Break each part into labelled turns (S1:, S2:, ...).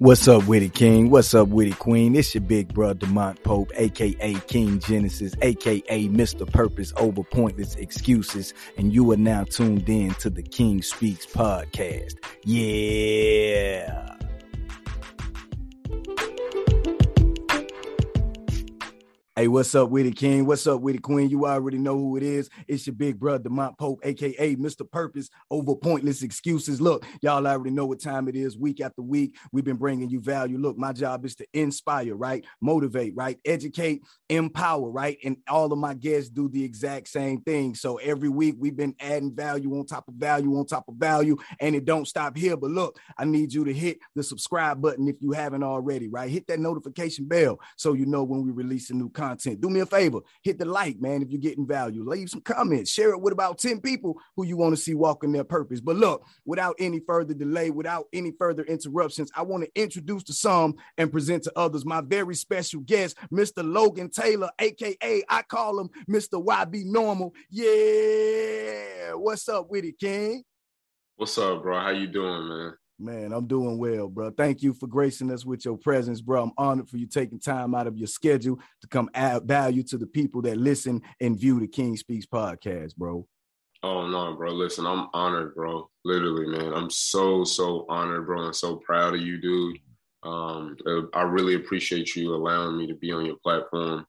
S1: What's up, Witty King? What's up, Witty Queen? It's your big brother, Demont Pope, aka King Genesis, aka Mr. Purpose over pointless excuses, and you are now tuned in to the King Speaks podcast. Yeah. Hey, what's up with it, King? What's up with it, Queen? You already know who it is. It's your big brother, Mont Pope, aka Mr. Purpose, over pointless excuses. Look, y'all already know what time it is. Week after week, we've been bringing you value. Look, my job is to inspire, right? Motivate, right? Educate, empower, right? And all of my guests do the exact same thing. So every week, we've been adding value on top of value on top of value, and it don't stop here. But look, I need you to hit the subscribe button if you haven't already, right? Hit that notification bell so you know when we release a new content content. Do me a favor, hit the like, man, if you're getting value. Leave some comments, share it with about 10 people who you want to see walking their purpose. But look, without any further delay, without any further interruptions, I want to introduce to some and present to others my very special guest, Mr. Logan Taylor, aka I call him Mr. YB Normal. Yeah, what's up with it, King?
S2: What's up, bro? How you doing, man?
S1: Man, I'm doing well, bro. Thank you for gracing us with your presence, bro. I'm honored for you taking time out of your schedule to come add value to the people that listen and view the King Speaks podcast, bro.
S2: Oh no, bro. Listen, I'm honored, bro. Literally, man. I'm so so honored, bro, and so proud of you, dude. Um, uh, I really appreciate you allowing me to be on your platform.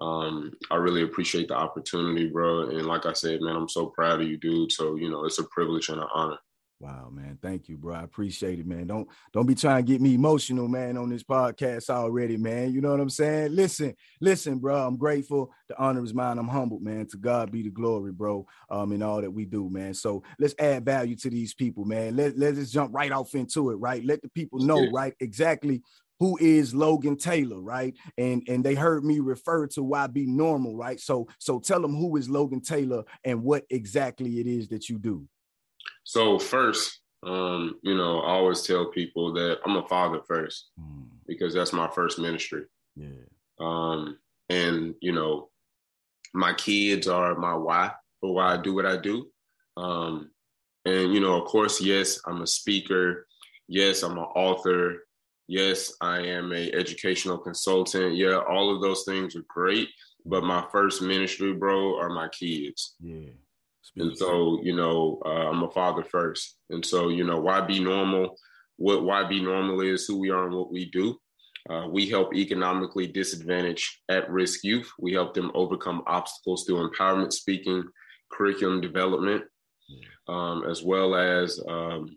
S2: Um, I really appreciate the opportunity, bro. And like I said, man, I'm so proud of you, dude. So you know, it's a privilege and an honor.
S1: Wow, man. Thank you, bro. I appreciate it, man. Don't don't be trying to get me emotional, man, on this podcast already, man. You know what I'm saying? Listen, listen, bro. I'm grateful. The honor is mine. I'm humbled, man. To God be the glory, bro. Um, in all that we do, man. So let's add value to these people, man. Let, let's just jump right off into it, right? Let the people know, right, exactly who is Logan Taylor, right? And and they heard me refer to YB Normal, right? So so tell them who is Logan Taylor and what exactly it is that you do.
S2: So first, um, you know, I always tell people that I'm a father first mm. because that's my first ministry.
S1: Yeah.
S2: Um, and you know, my kids are my why for why I do what I do. Um, and you know, of course, yes, I'm a speaker. Yes, I'm an author. Yes, I am a educational consultant. Yeah, all of those things are great. But my first ministry, bro, are my kids.
S1: Yeah.
S2: And so, you know, uh, I'm a father first. And so, you know, why be Normal? What why be Normal is, who we are, and what we do. Uh, we help economically disadvantaged at risk youth. We help them overcome obstacles through empowerment speaking, curriculum development, um, as well as um,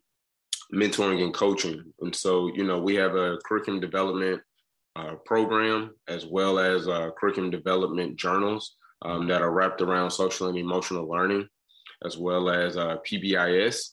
S2: mentoring and coaching. And so, you know, we have a curriculum development uh, program as well as uh, curriculum development journals um, that are wrapped around social and emotional learning as well as uh, PBIS.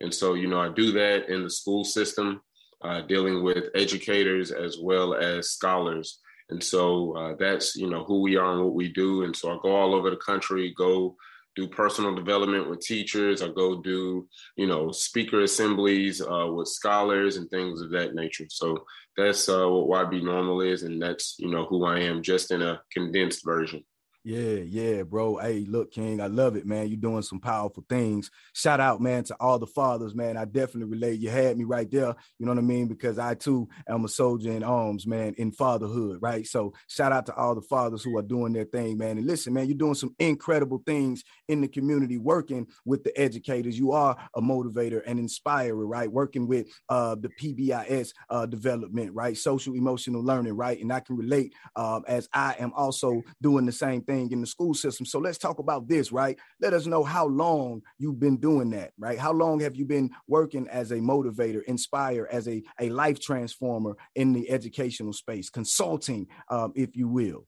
S2: And so, you know, I do that in the school system, uh, dealing with educators as well as scholars. And so uh, that's, you know, who we are and what we do. And so I go all over the country, go do personal development with teachers. I go do, you know, speaker assemblies uh, with scholars and things of that nature. So that's uh, what YB Normal is. And that's, you know, who I am just in a condensed version.
S1: Yeah, yeah, bro. Hey, look, King, I love it, man. You're doing some powerful things. Shout out, man, to all the fathers, man. I definitely relate. You had me right there. You know what I mean? Because I too am a soldier in arms, man, in fatherhood, right? So shout out to all the fathers who are doing their thing, man. And listen, man, you're doing some incredible things in the community, working with the educators. You are a motivator and inspirer, right? Working with uh, the PBIS uh, development, right? Social emotional learning, right? And I can relate um, as I am also doing the same thing in the school system. So let's talk about this, right? Let us know how long you've been doing that, right? How long have you been working as a motivator, inspire, as a, a life transformer in the educational space, consulting, um, if you will?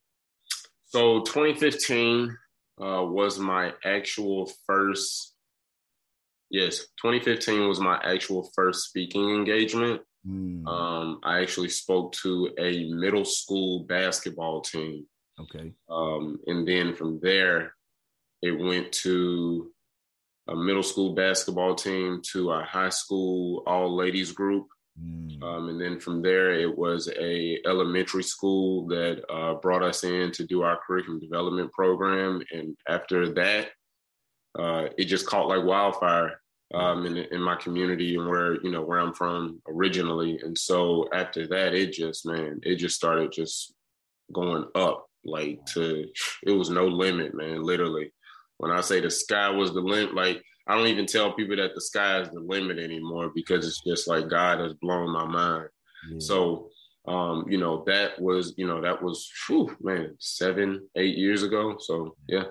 S2: So 2015 uh, was my actual first, yes, 2015 was my actual first speaking engagement. Mm. Um, I actually spoke to a middle school basketball team.
S1: Okay.
S2: Um, and then from there, it went to a middle school basketball team to a high school all ladies group. Mm. Um, and then from there, it was a elementary school that uh, brought us in to do our curriculum development program. And after that, uh, it just caught like wildfire. um, in in my community and where you know where I'm from originally. And so after that, it just man, it just started just going up like to it was no limit, man. Literally, when I say the sky was the limit, like I don't even tell people that the sky is the limit anymore because it's just like God has blown my mind. Yeah. So um, you know, that was, you know, that was whew, man, seven, eight years ago. So yeah.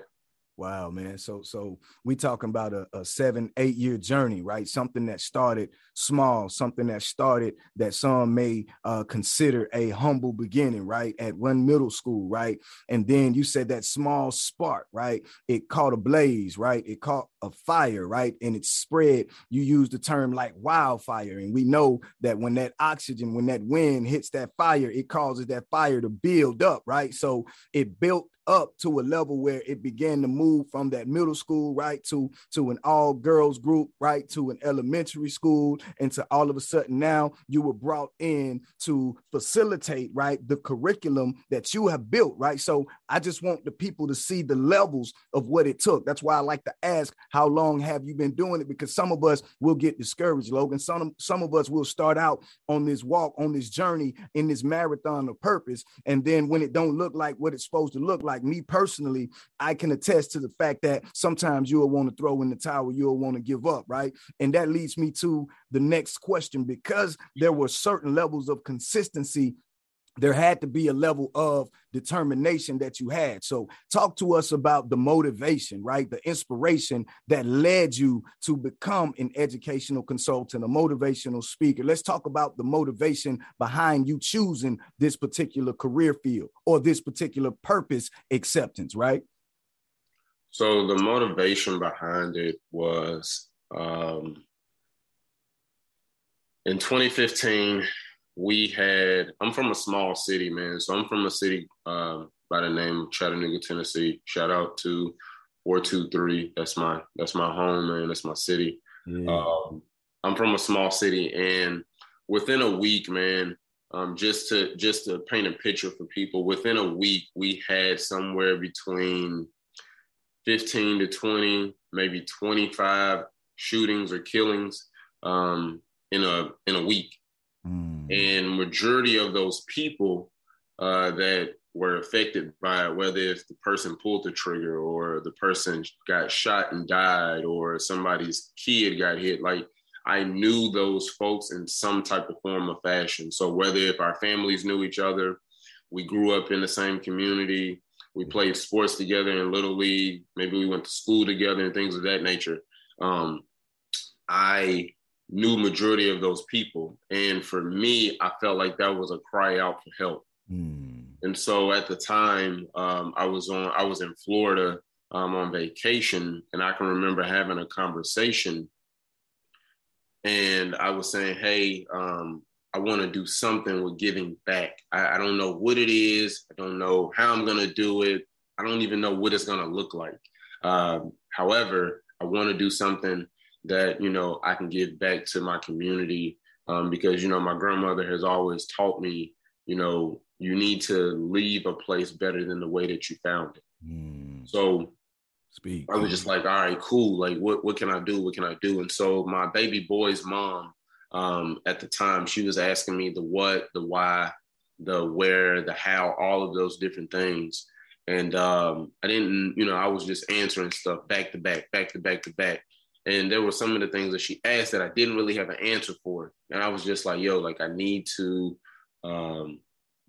S1: Wow, man. So so we talking about a, a, seven, eight year journey, right? Something that started small, something that started that some may uh, consider a humble beginning, right? At one middle school, right? And then you said that small spark, right? It caught a blaze, right? It caught a fire, right? And it spread. You use the term like wildfire. And we know that when that oxygen, when that wind hits that fire, it causes that fire to build up, right? So it built up to a level where it began to move from that middle school right to to an all girls group right to an elementary school. And to all of a sudden now you were brought in to facilitate right the curriculum that you have built right? So i just want the people to see the levels of what it took. That's why i like to ask how long have you been doing it? Because some of us will get discouraged logan. Some some of us will start out on this walk on this journey in this marathon of purpose. And then when it don't look like what it's supposed to look like like me personally, I can attest to the fact that sometimes you'll want to throw in the towel, you'll want to give up, right? And that leads me to the next question because there were certain levels of consistency there had to be a level of determination that you had. So, talk to us about the motivation, right? The inspiration that led you to become an educational consultant, a motivational speaker. Let's talk about the motivation behind you choosing this particular career field or this particular purpose acceptance, right?
S2: So, the motivation behind it was um, in 2015 we had i'm from a small city man. So i'm from a city uh, by the name of chattanooga tennessee. Shout out to 423 that's my that's my home man. That's my city. Um, i'm from a small city and within a week man um, just to just to paint a picture for people within a week we had somewhere between 15 to 20 maybe 25 shootings or killings um, in a in a week Mm. And majority of those people uh, that were affected by it, whether if the person pulled the trigger or the person got shot and died or somebody's kid got hit, like I knew those folks in some type of form of fashion. So whether if our families knew each other, we grew up in the same community, we played sports together in little league, maybe we went to school together and things of that nature. Um, I knew majority of those people. And for me, I felt like that was a cry out for help. Mm. And so at the time, um, I was on, I was in Florida um, on vacation, and I can remember having a conversation, and I was saying, "Hey, um, I want to do something with giving back. I, I, don't know what it is. I don't know how I'm gonna do it. I don't even know what it's gonna look like. Um, however, I want to do something that you know I can give back to my community um, because you know my grandmother has always taught me you know you need to leave a place better than the way that you found it. Mm. So Speak. I was just like, all right, cool. Like, what what can I do? What can I do? And so my baby boy's mom, um, at the time, she was asking me the what, the why, the where, the how, all of those different things. And um, I didn't, you know, I was just answering stuff back to back, back to back to back. And there were some of the things that she asked that I didn't really have an answer for. And I was just like, yo, like I need to um,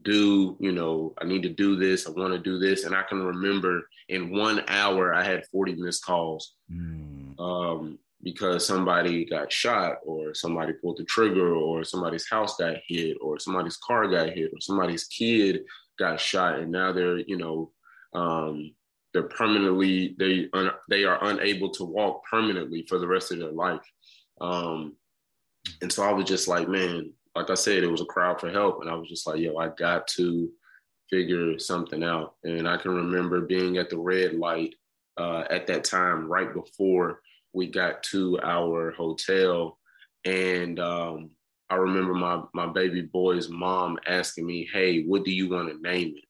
S2: do, you know, I need to do this. I want to do this. And I can remember in one hour, I had 40 missed calls mm. um, because somebody got shot or somebody pulled the trigger or somebody's house got hit or somebody's car got hit or somebody's kid got shot. And now they're, you know, um, they're permanently they un, they are unable to walk permanently for the rest of their life. Um, and so I was just like, man, like I said, it was a crowd for help, and I was just like, yo, I got to figure something out. And I can remember being at the red light uh, at that time, right before we got to our hotel, and um, I remember my my baby boy's mom asking me, "Hey, what do you want to name it?"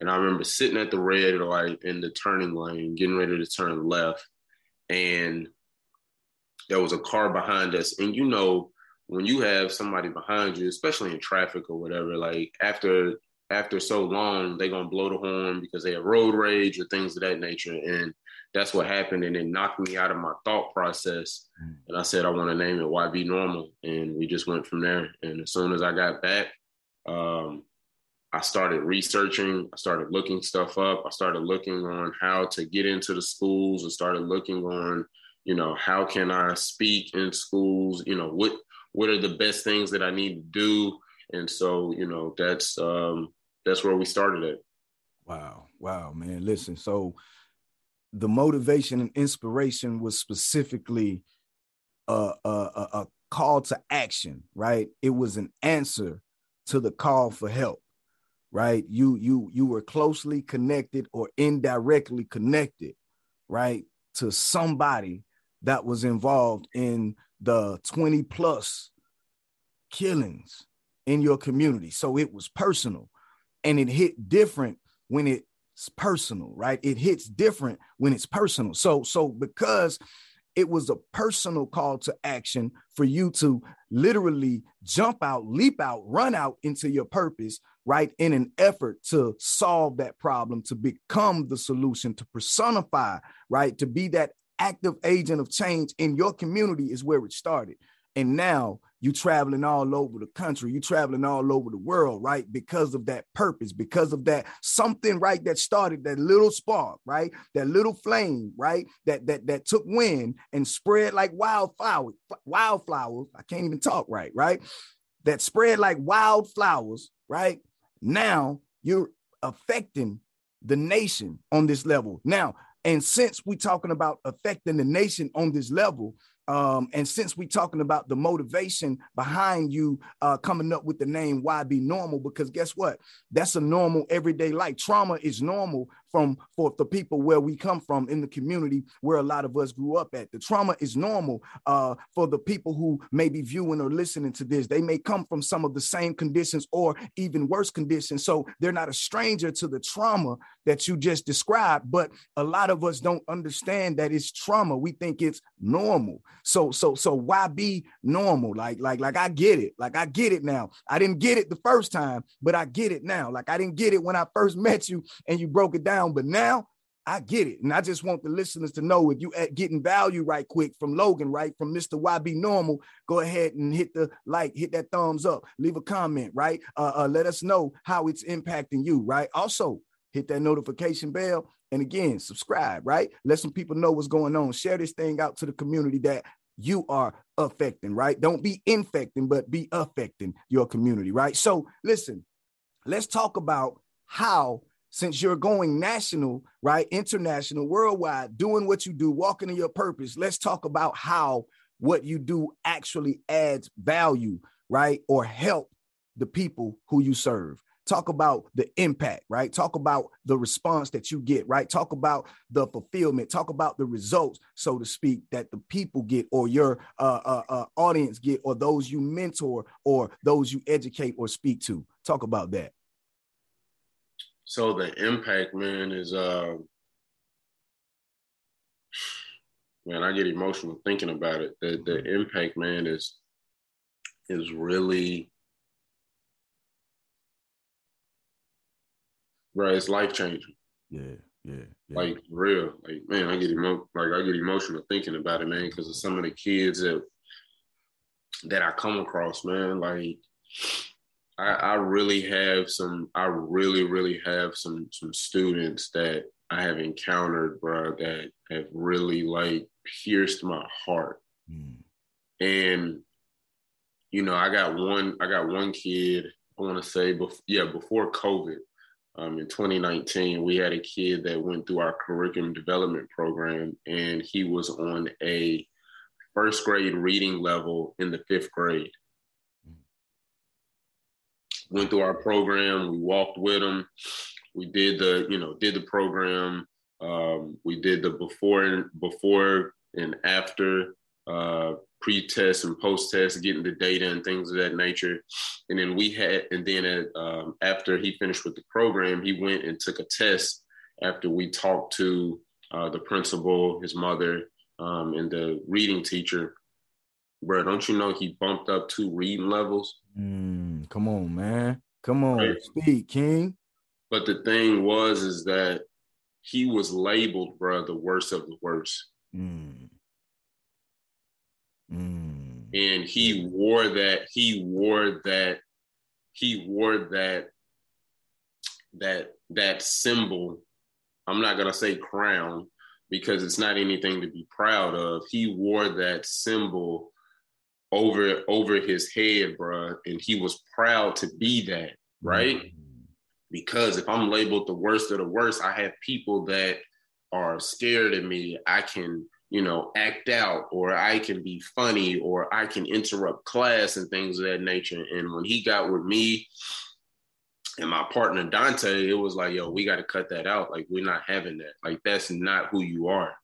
S2: And I remember sitting at the red light in the turning lane, getting ready to turn left. And there was a car behind us. And you know, when you have somebody behind you, especially in traffic or whatever, like after after so long, they're gonna blow the horn because they have road rage or things of that nature. And that's what happened. And it knocked me out of my thought process. Mm. And I said, I want to name it YB Normal. And we just went from there. And as soon as I got back, um, I started researching, I started looking stuff up, I started looking on how to get into the schools, and started looking on, you know, how can I speak in schools, you know, what what are the best things that I need to do. And so, you know, that's um that's where we started it.
S1: Wow. Wow, man. Listen, so the motivation and inspiration was specifically a, a, a, call to action, right? It was an answer to the call for help, right? You you you were closely connected or indirectly connected, right, to somebody that was involved in the 20 plus killings in your community. So it was personal and it hit different when it's personal, right? It hits different when it's personal. So, so because it was a personal call to action for you to literally jump out, leap out, run out into your purpose, right? In an effort to solve that problem, to become the solution, to personify, right? To be that active agent of change in your community is where it started. And now you traveling all over the country, you traveling all over the world, right? Because of that purpose, because of that something, right, that started that little spark, right? That little flame, right? That that that took wind and spread like wildflower, wildflowers. I can't even talk right, right? That spread like wildflowers, right? Now you're affecting the nation on this level. Now, and since we're talking about affecting the nation on this level, um, and since we're talking about the motivation behind you uh, coming up with the name YB Normal, because guess what? That's a normal everyday life. Trauma is normal from for the people where we come from in the community where a lot of us grew up at. The trauma is normal uh, for the people who may be viewing or listening to this. They may come from some of the same conditions or even worse conditions. So they're not a stranger to the trauma that you just described. But a lot of us don't understand that it's trauma. We think it's normal. So so so why be normal? Like like like I get it. Like I get it now. I didn't get it the first time, but I get it now. Like I didn't get it when I first met you and you broke it down but now I get it. And I just want the listeners to know if you at getting value right quick from Logan, right? From Mr. YB Normal, go ahead and hit the like, hit that thumbs up, leave a comment, right? Uh, uh, let us know how it's impacting you, right? Also, hit that notification bell. And again, subscribe, right? Let some people know what's going on. Share this thing out to the community that you are affecting, right? Don't be infecting, but be affecting your community, right? So listen, let's talk about how since you're going national, right, international, worldwide, doing what you do, walking in your purpose, let's talk about how what you do actually adds value, right, or help the people who you serve. Talk about the impact, right? Talk about the response that you get, right? Talk about the fulfillment. Talk about the results, so to speak, that the people get, or your uh, uh, uh, audience get, or those you mentor, or those you educate or speak to. Talk about that.
S2: So the impact, man, is uh man, I get emotional thinking about it. The the impact, man, is is really right. It's life changing.
S1: Yeah, yeah, yeah,
S2: Like real, like man, I get emo- like I get emotional thinking about it, man, because of some of the kids that that I come across, man. Like I, I really have some. I really, really have some some students that I have encountered, bro, that have really like pierced my heart. Mm. And you know, I got one. I got one kid. I want to say, before, yeah, before COVID, um, in 2019, we had a kid that went through our curriculum development program, and he was on a first grade reading level in the fifth grade went through our program. We walked with them. We did the, you know, did the program. Um, we did the before and before and after uh, pre-test and post-test, getting the data and things of that nature. And then we had, and then at, um, after he finished with the program, he went and took a test after we talked to uh, the principal, his mother, um, and the reading teacher, bro, don't you know he bumped up two reading levels?
S1: Mm, come on, man. Come on, right. speak, King.
S2: But the thing was, is that he was labeled, bro, the worst of the worst. Mm. Mm. And he wore that, he wore that, he wore that, that, that symbol. I'm not gonna say crown because it's not anything to be proud of. He wore that symbol over over his head, bro, and he was proud to be that, right? Mm-hmm. Because if I'm labeled the worst of the worst, I have people that are scared of me. I can, you know, act out, or I can be funny, or I can interrupt class and things of that nature. And when he got with me and my partner Dante, it was like, yo, we got to cut that out. Like, we're not having that. Like, that's not who you are.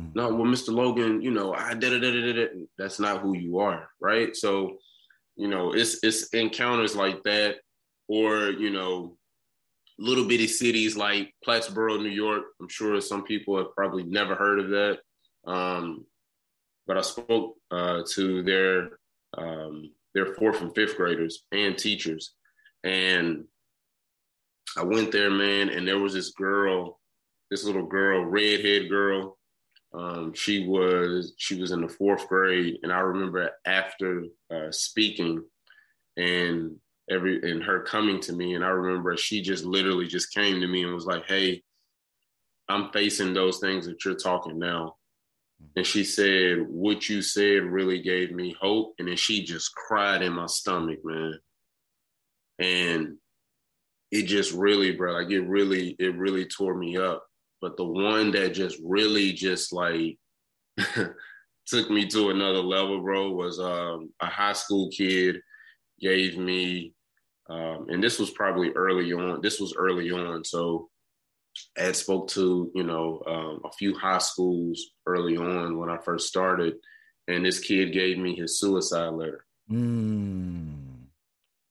S2: Mm-hmm. No, well, Mr. Logan, you know, I did it. That's not who you are, right? So, you know, it's it's encounters like that, or you know, little bitty cities like Plattsburgh, New York. I'm sure some people have probably never heard of that. Um, but I spoke uh, to their um, their fourth and fifth graders and teachers, and I went there, man, and there was this girl, this little girl, redhead girl, um, she was she was in the fourth grade, and I remember after uh, speaking and every and her coming to me, and I remember she just literally just came to me and was like, "Hey, I'm facing those things that you're talking now." And she said, "What you said really gave me hope," and then she just cried in my stomach, man. And it just really, bro, like it really, it really tore me up but the one that just really just like took me to another level, bro, was um, a high school kid gave me, um, and this was probably early on. This was early on, so I had spoke to you know um, a few high schools early on when I first started, and this kid gave me his suicide letter.
S1: Mm.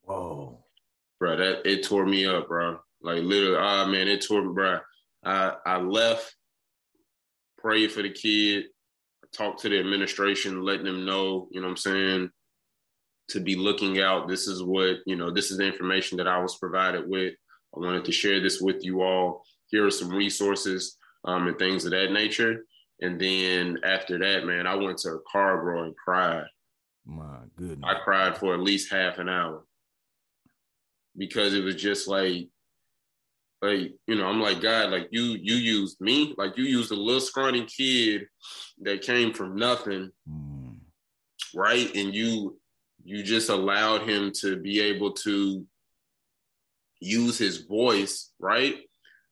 S1: Whoa,
S2: bro, that it tore me up, bro. Like literally, ah oh, man, it tore me, bro. I, I left, prayed for the kid, talked to the administration, letting them know, you know what I'm saying, to be looking out. This is what, you know, this is the information that I was provided with. I wanted to share this with you all. Here are some resources um, and things of that nature. And then after that, man, I went to a Carrboro and cried.
S1: My goodness.
S2: I cried for at least half an hour because it was just like like you know i'm like god like you you used me. Like you used a little scrawny kid that came from nothing mm. right? And you you just allowed him to be able to use his voice right?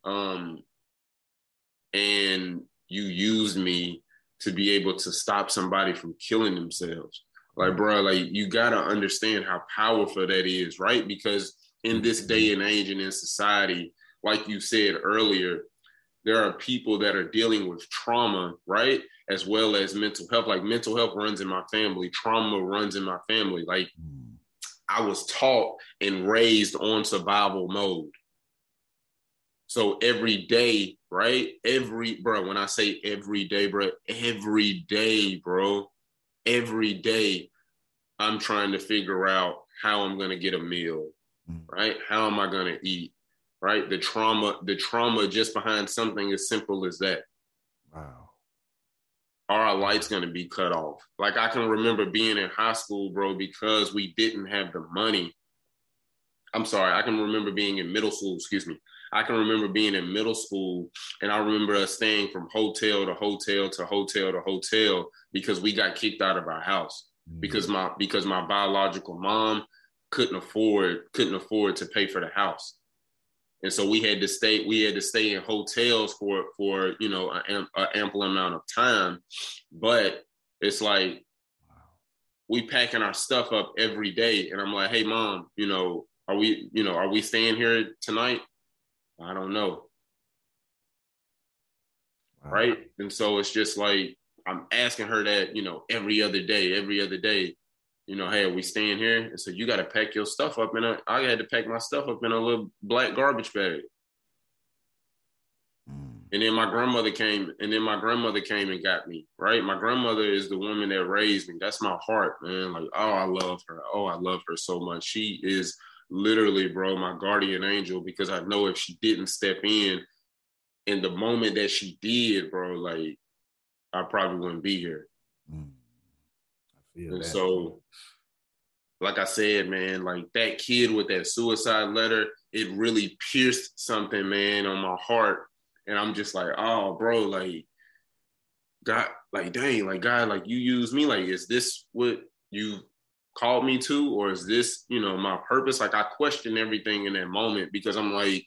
S2: Um and you used me to be able to stop somebody from killing themselves. Like bro like you got to understand how powerful that is right? Because in this day and age and in society like you said earlier, there are people that are dealing with trauma, right? As well as mental health. Like mental health runs in my family, trauma runs in my family. Like I was taught and raised on survival mode. So every day, right? Every, bro, when I say every day, bro, every day, bro, every day, I'm trying to figure out how I'm going to get a meal, mm. right? How am I going to eat? Right? The trauma, the trauma just behind something as simple as that.
S1: Wow.
S2: Are our lights going to be cut off? Like I can remember being in high school, bro, because we didn't have the money. I'm sorry, I can remember being in middle school, excuse me. I can remember being in middle school and I remember us staying from hotel to hotel to hotel to hotel because we got kicked out of our house mm-hmm. because my because my biological mom couldn't afford couldn't afford to pay for the house and so we had to stay we had to stay in hotels for for you know an ample amount of time. But it's like we packing our stuff up every day. And i'm like hey mom you know are we you know are we staying here tonight? I don't know. Wow. right? And so it's just like i'm asking her that you know every other day every other day you know, hey, we staying here? And so you got to pack your stuff up in a. I had to pack my stuff up in a little black garbage bag. Mm. And then my grandmother came, and then my grandmother came and got me, right? My grandmother is the woman that raised me. That's my heart, man. Like, oh, I love her. Oh, I love her so much. She is literally, bro, my guardian angel because I know if she didn't step in in the moment that she did, bro, like I probably wouldn't be here. Mm. And that. so, like I said, man, like that kid with that suicide letter, it really pierced something, man, on my heart. And I'm just like, oh, bro, like, God, like, dang, like, God, like, you use me. Like, is this what you called me to? Or is this, you know, my purpose? Like, I question everything in that moment because I'm like,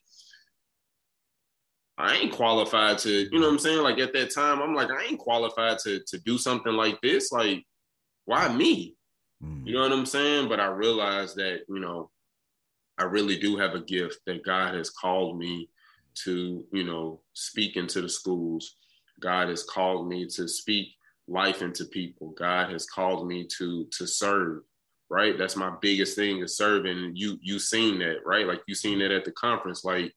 S2: I ain't qualified to, you know what I'm saying? Like at that time, I'm like, I ain't qualified to to do something like this. Like, why me? Mm. You know what I'm saying? But I realized that, you know, I really do have a gift that God has called me to, you know, speak into the schools. God has called me to speak life into people. God has called me to to serve. Right. That's my biggest thing is serving. You you seen that, right? Like you seen that at the conference. Like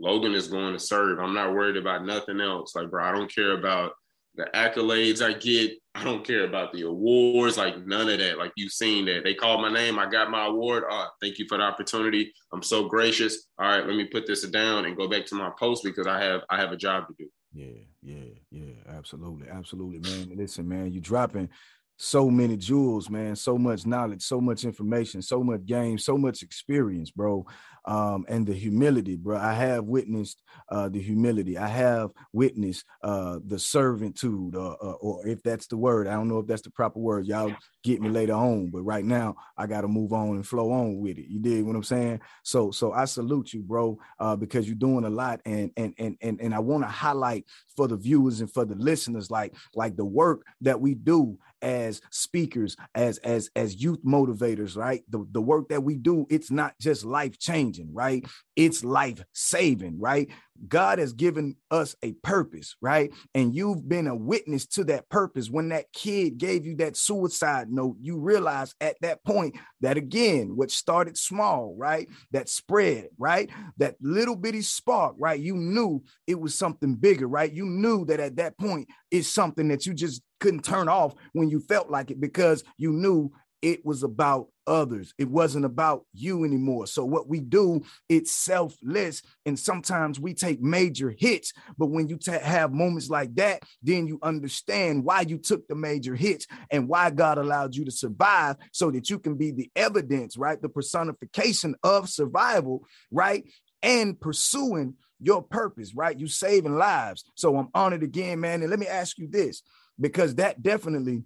S2: Logan is going to serve. I'm not worried about nothing else. Like, bro, I don't care about the accolades I get. I don't care about the awards, like none of that. Like you've seen that. They called my name. I got my award. Oh, thank you for the opportunity. I'm so gracious. All right, let me put this down and go back to my post because I have I have a job to do.
S1: Yeah, yeah, yeah. Absolutely. Absolutely, man. Listen, man, you dropping so many jewels, man, so much knowledge, so much information, so much game, so much experience, bro um, and the humility, bro. I have witnessed uh, the humility. I have witnessed uh, the servitude, uh, uh, or if that's the word, I don't know if that's the proper word. Y'all get me later on, but right now I got to move on and flow on with it. You did what I'm saying? So, so I salute you, bro, uh, because you're doing a lot, and and and and and I want to highlight for the viewers and for the listeners, like like the work that we do as speakers, as as as youth motivators, right? The the work that we do, it's not just life changing, right? It's life saving, right? God has given us a purpose, right? And you've been a witness to that purpose. When that kid gave you that suicide note, you realize at that point that again, what started small, right? That spread, right? That little bitty spark, right? You knew it was something bigger, right? You knew that at that point it's something that you just couldn't turn off when you felt like it because you knew it was about others. It wasn't about you anymore. So what we do, it's selfless. And sometimes we take major hits. But when you have moments like that, then you understand why you took the major hits and why God allowed you to survive so that you can be the evidence, right? The personification of survival, right? And pursuing your purpose, right? You saving lives. So I'm honored again, man. And let me ask you this, because that definitely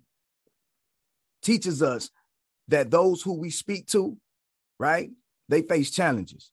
S1: teaches us that those who we speak to, right, they face challenges,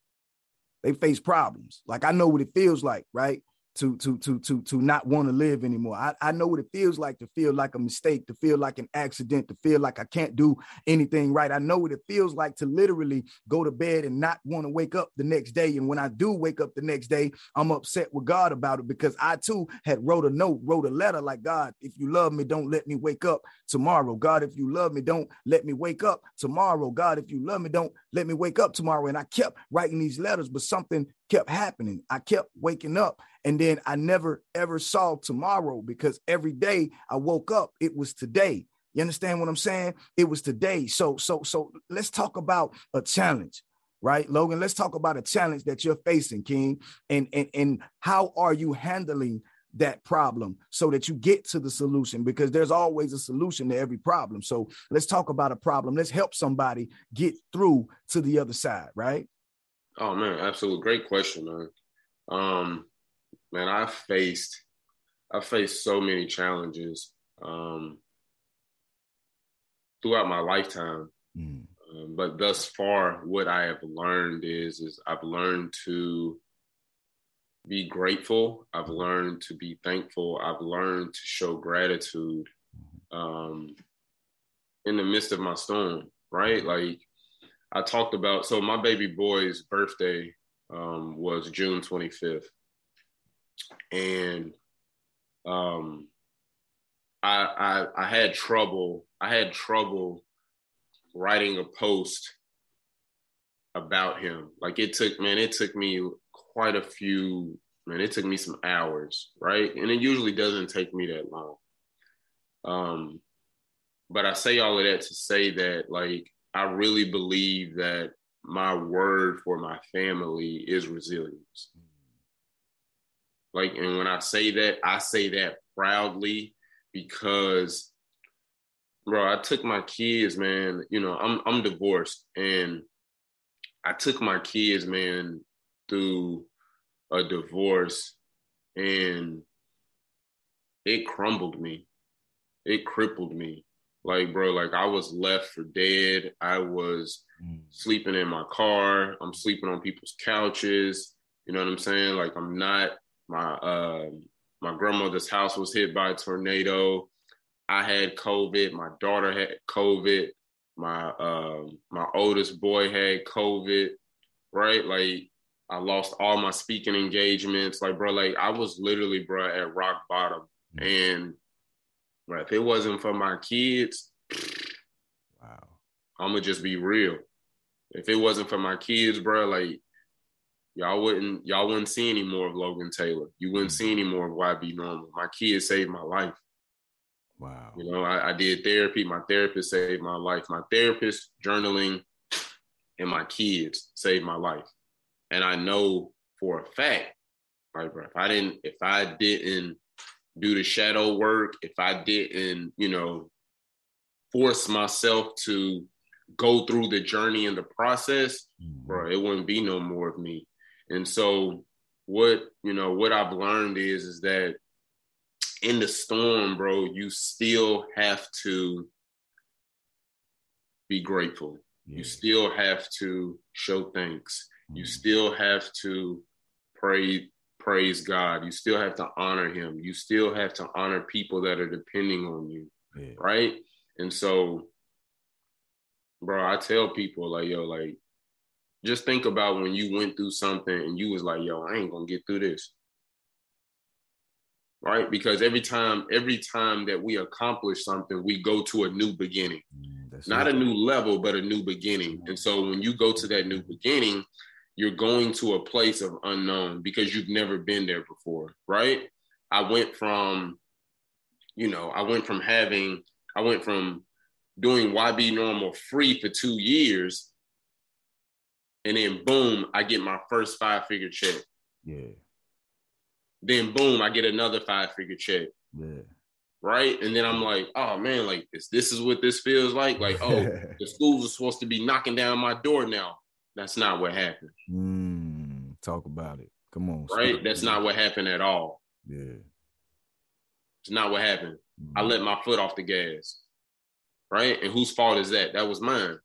S1: they face problems. Like I know what it feels like, right? To to to to to not want to live anymore. I, I know what it feels like to feel like a mistake, to feel like an accident, to feel like I can't do anything right. I know what it feels like to literally go to bed and not want to wake up the next day. And when I do wake up the next day, I'm upset with God about it because I too had wrote a note, wrote a letter like God, if you love me, don't let me wake up tomorrow. God, if you love me, don't let me wake up tomorrow. God, if you love me, don't let me wake up tomorrow. And I kept writing these letters, but something kept happening. I kept waking up and then I never ever saw tomorrow because every day I woke up, it was today. You understand what I'm saying? It was today. So, so, so let's talk about a challenge, right? Logan, let's talk about a challenge that you're facing, King. And and and how are you handling that problem so that you get to the solution because there's always a solution to every problem. So let's talk about a problem. Let's help somebody get through to the other side, right?
S2: Oh man, absolutely great question, man. Um, man, I faced I faced so many challenges um, throughout my lifetime. Mm. Um, but thus far, what I have learned is is I've learned to be grateful. I've learned to be thankful. I've learned to show gratitude um, in the midst of my storm. Right, like I talked about. So my baby boy's birthday um, was June 25th, and um, I, I I had trouble. I had trouble writing a post about him. Like it took, man, it took me quite a few man, it took me some hours, right? And it usually doesn't take me that long. Um, but I say all of that to say that, like, I really believe that my word for my family is resilience. Like, and when I say that, I say that proudly because, bro, I took my kids, man. You know, I'm I'm divorced, and I took my kids, man, through a divorce, and it crumbled me. It crippled me. Like, bro, like I was left for dead. I was mm. sleeping in my car. I'm sleeping on people's couches. You know what I'm saying? Like, I'm not my uh, my grandmother's house was hit by a tornado. I had COVID. My daughter had COVID. My um, my oldest boy had COVID. Right, like I lost all my speaking engagements. Like, bro, like I was literally, bro, at rock bottom. And bro, if it wasn't for my kids, wow, I'ma just be real. If it wasn't for my kids, bro, like y'all wouldn't y'all wouldn't see any more of Logan Taylor. You wouldn't see any more of YB Normal. My kids saved my life. Wow. You know, I, I did therapy. My therapist saved my life. My therapist, journaling, and my kids saved my life. And I know for a fact, like, bro, if I didn't, if I didn't do the shadow work, if I didn't, you know, force myself to go through the journey and the process, mm-hmm. bro, it wouldn't be no more of me. And so what, you know, what I've learned is is that in the storm, bro, you still have to be grateful. Yeah. You still have to show thanks. Mm-hmm. You still have to pray praise God. You still have to honor him. You still have to honor people that are depending on you. Yeah. Right? And so bro, I tell people like, yo, like just think about when you went through something and you was like, yo, I ain't gonna get through this. Right? Because every time, every time that we accomplish something, we go to a new beginning. Mm, Not a new level, but a new beginning. And so when you go to that new beginning, you're going to a place of unknown because you've never been there before, right? I went from, you know, I went from having, I went from doing YB Normal free for two years and then boom, I get my first five figure check. Yeah. Then boom, I get another five figure check. Yeah. Right. And then I'm like, oh man, like this, this is what this feels like. Like, oh, the schools are supposed to be knocking down my door now. That's not what happened.
S1: Mm, talk about it. Come on.
S2: Right? That's not what happened at all. Yeah. It's not what happened. Mm. I let my foot off the gas. Right? And whose fault is that? That was mine.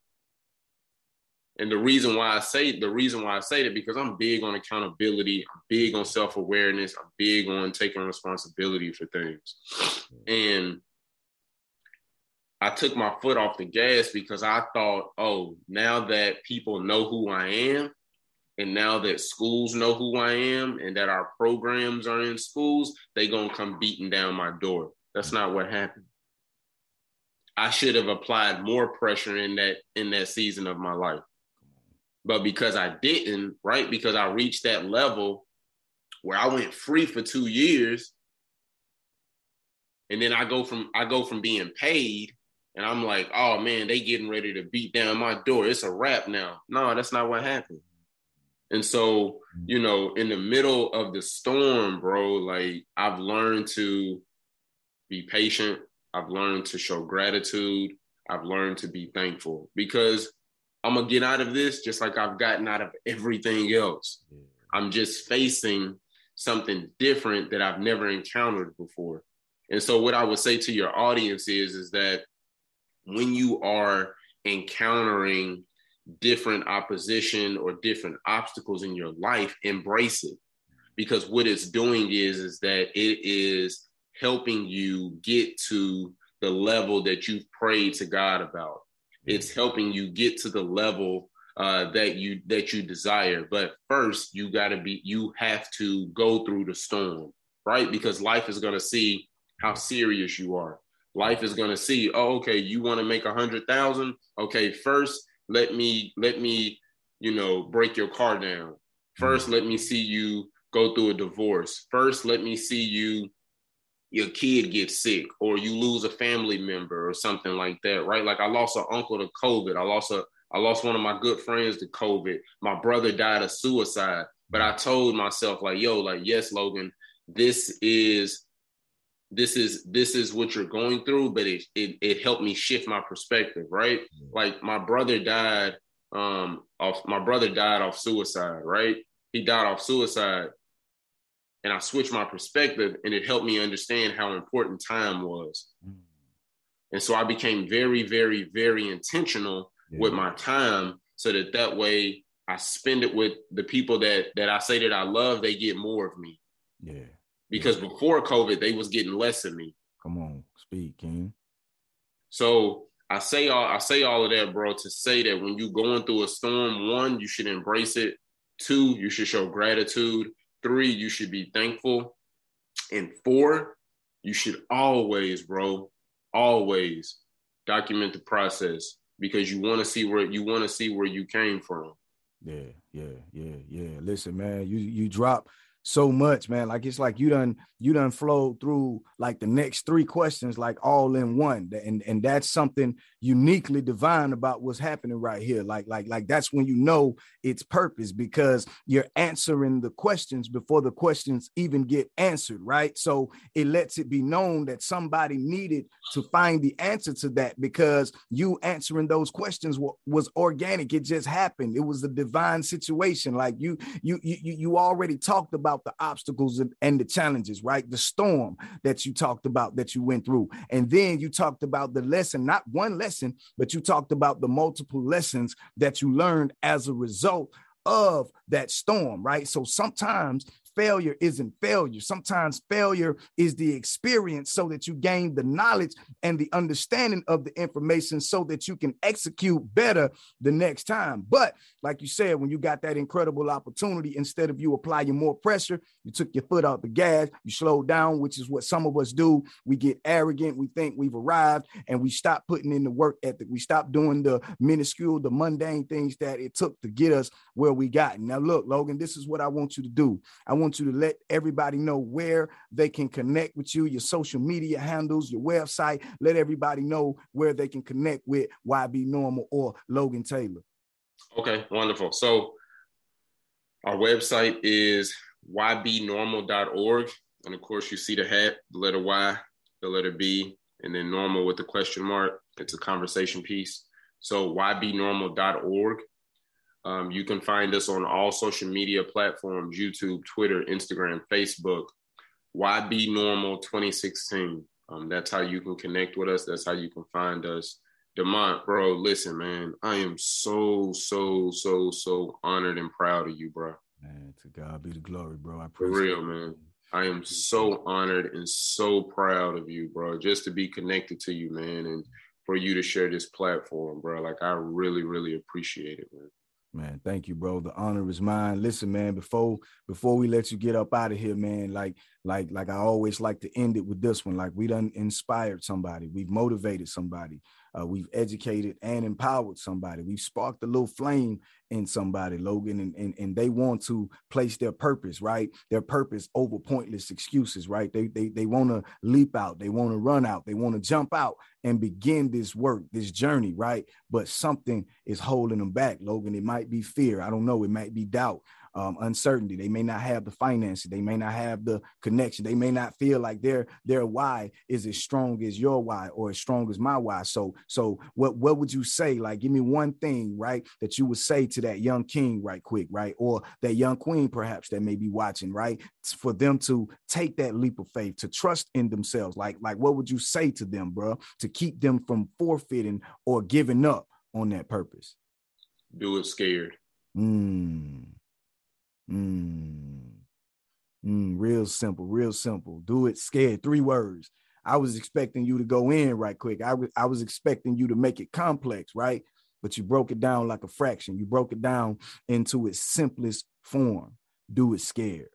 S2: And the reason why I say the reason why I say that because I'm big on accountability, I'm big on self-awareness, I'm big on taking responsibility for things. And I took my foot off the gas because I thought, oh, now that people know who I am, and now that schools know who I am, and that our programs are in schools, they gonna come beating down my door. That's not what happened. I should have applied more pressure in that in that season of my life. But because I didn't, right? Because I reached that level where I went free for two years. And then I go from I go from being paid and I'm like, oh man, they getting ready to beat down my door. It's a wrap now. No, that's not what happened. And so, you know, in the middle of the storm, bro, like I've learned to be patient. I've learned to show gratitude. I've learned to be thankful because I'm gonna get out of this just like I've gotten out of everything else. I'm just facing something different that I've never encountered before. And so what I would say to your audience is is that when you are encountering different opposition or different obstacles in your life, embrace it. Because what it's doing is is that it is helping you get to the level that you've prayed to God about it's helping you get to the level uh, that you that you desire. But first, you got to be you have to go through the storm, right? Because life is going to see how serious you are. Life is going to see, oh, okay, you want to make a hundred thousand. Okay, first let me let me you know break your car down. First, mm-hmm. let me see you go through a divorce. First, let me see you your kid gets sick or you lose a family member or something like that, right? Like I lost an uncle to COVID. I lost a I lost one of my good friends to COVID. My brother died of suicide. But I told myself, like, yo, like, yes, Logan, this is this is this is what you're going through, but it it, it helped me shift my perspective, right? Like my brother died um off my brother died off suicide, right? He died off suicide and I switched my perspective and it helped me understand how important time was. Mm. And so I became very, very, very intentional yeah. with my time so that that way I spend it with the people that that I say that I love, they get more of me.
S1: Yeah.
S2: Because before COVID, they was getting less of me.
S1: Come on, speak, King.
S2: So I say all I say all of that, bro, to say that when you going through a storm, one, you should embrace it. Two, you should show gratitude. Three, you should be thankful. And four, you should always, bro, always document the process because you want to see where you want to see where you came from.
S1: Yeah, yeah, yeah, yeah. Listen, man, you you drop so much, man. Like it's like you done you done flow through like the next three questions like all in one. And and that's something uniquely divine about what's happening right here. Like like like that's when you know its purpose because you're answering the questions before the questions even get answered, right? So it lets it be known that somebody needed to find the answer to that because you answering those questions was organic. It just happened. It was a divine situation. Like you you you you already talked about about the obstacles and, and the challenges, right? The storm that you talked about that you went through. And then you talked about the lesson, not one lesson, but you talked about the multiple lessons that you learned as a result of that storm, right? So sometimes failure isn't failure. Sometimes failure is the experience so that you gain the knowledge and the understanding of the information so that you can execute better the next time. But like you said, when you got that incredible opportunity, instead of you applying more pressure, you took your foot out the gas, you slowed down, which is what some of us do. We get arrogant, we think we've arrived, and we stop putting in the work ethic. We stop doing the minuscule, the mundane things that it took to get us where we got. Now, look, Logan, this is what I want you to do. I want you to let everybody know where they can connect with you, your social media handles, your website. Let everybody know where they can connect with YB Normal or Logan Taylor.
S2: Okay, wonderful. So our website is ybnormal.org. And of course, you see the hat, the letter Y, the letter B, and then normal with the question mark. It's a conversation piece. So ybnormal.org. Um, you can find us on all social media platforms YouTube, Twitter, Instagram, Facebook. YB Normal 2016. Um, that's how you can connect with us. That's how you can find us. Demont, bro, listen, man, I am so, so, so, so honored and proud of you, bro.
S1: Man, to God be the glory, bro. I
S2: appreciate For real, man. I am so honored and so proud of you, bro, just to be connected to you, man, and for you to share this platform, bro. Like, I really, really appreciate it, man.
S1: Man, thank you, bro. The honor is mine. Listen, man, before before we let you get up out of here, man, like like like I always like to end it with this one. Like we done inspired somebody, we've motivated somebody, uh, we've educated and empowered somebody, we've sparked a little flame in somebody, Logan, and, and, and they want to place their purpose, right? Their purpose over pointless excuses, right? They they they want to leap out, they want to run out, they want to jump out and begin this work, this journey, right? But something is holding them back, Logan. It might be fear. I don't know. It might be doubt um, uncertainty. They may not have the finances. They may not have the connection. They may not feel like their their why is as strong as your why or as strong as my why. So so what what would you say? Like, give me one thing, right, that you would say to that young king, right, quick, right, or that young queen, perhaps that may be watching, right, for them to take that leap of faith, to trust in themselves. Like like what would you say to them, bro, to keep them from forfeiting or giving up on that purpose?
S2: Do it scared.
S1: Mm. Mm. Mm, real simple, real simple. Do it scared. Three words. I was expecting you to go in right quick. I, w- I was expecting you to make it complex, right? But you broke it down like a fraction. You broke it down into its simplest form. Do it scared.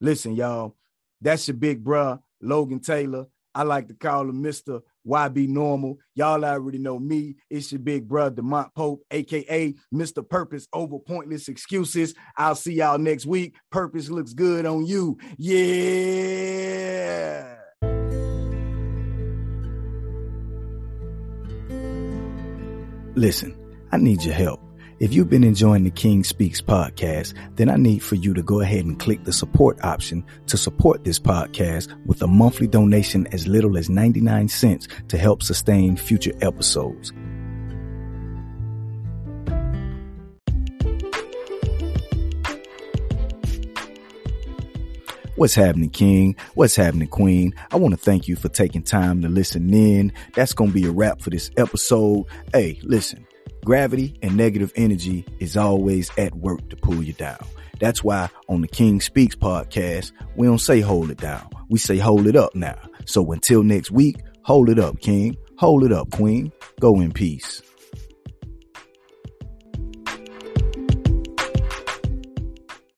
S1: Listen, y'all, that's your big bruh, Logan Taylor. I like to call him Mr. Why Be Normal? Y'all already know me. It's your big brother, Demont Pope, aka Mr. Purpose over pointless excuses. I'll see y'all next week. Purpose looks good on you. Yeah. Listen, I need your help. If you've been enjoying the King Speaks podcast, then I need for you to go ahead and click the support option to support this podcast with a monthly donation as little as 99 cents to help sustain future episodes. What's happening, King? What's happening, Queen? I want to thank you for taking time to listen in. That's going to be a wrap for this episode. Hey, listen. Gravity and negative energy is always at work to pull you down. That's why on the King Speaks podcast, we don't say hold it down. We say hold it up now. So until next week, hold it up, King. Hold it up, Queen. Go in peace.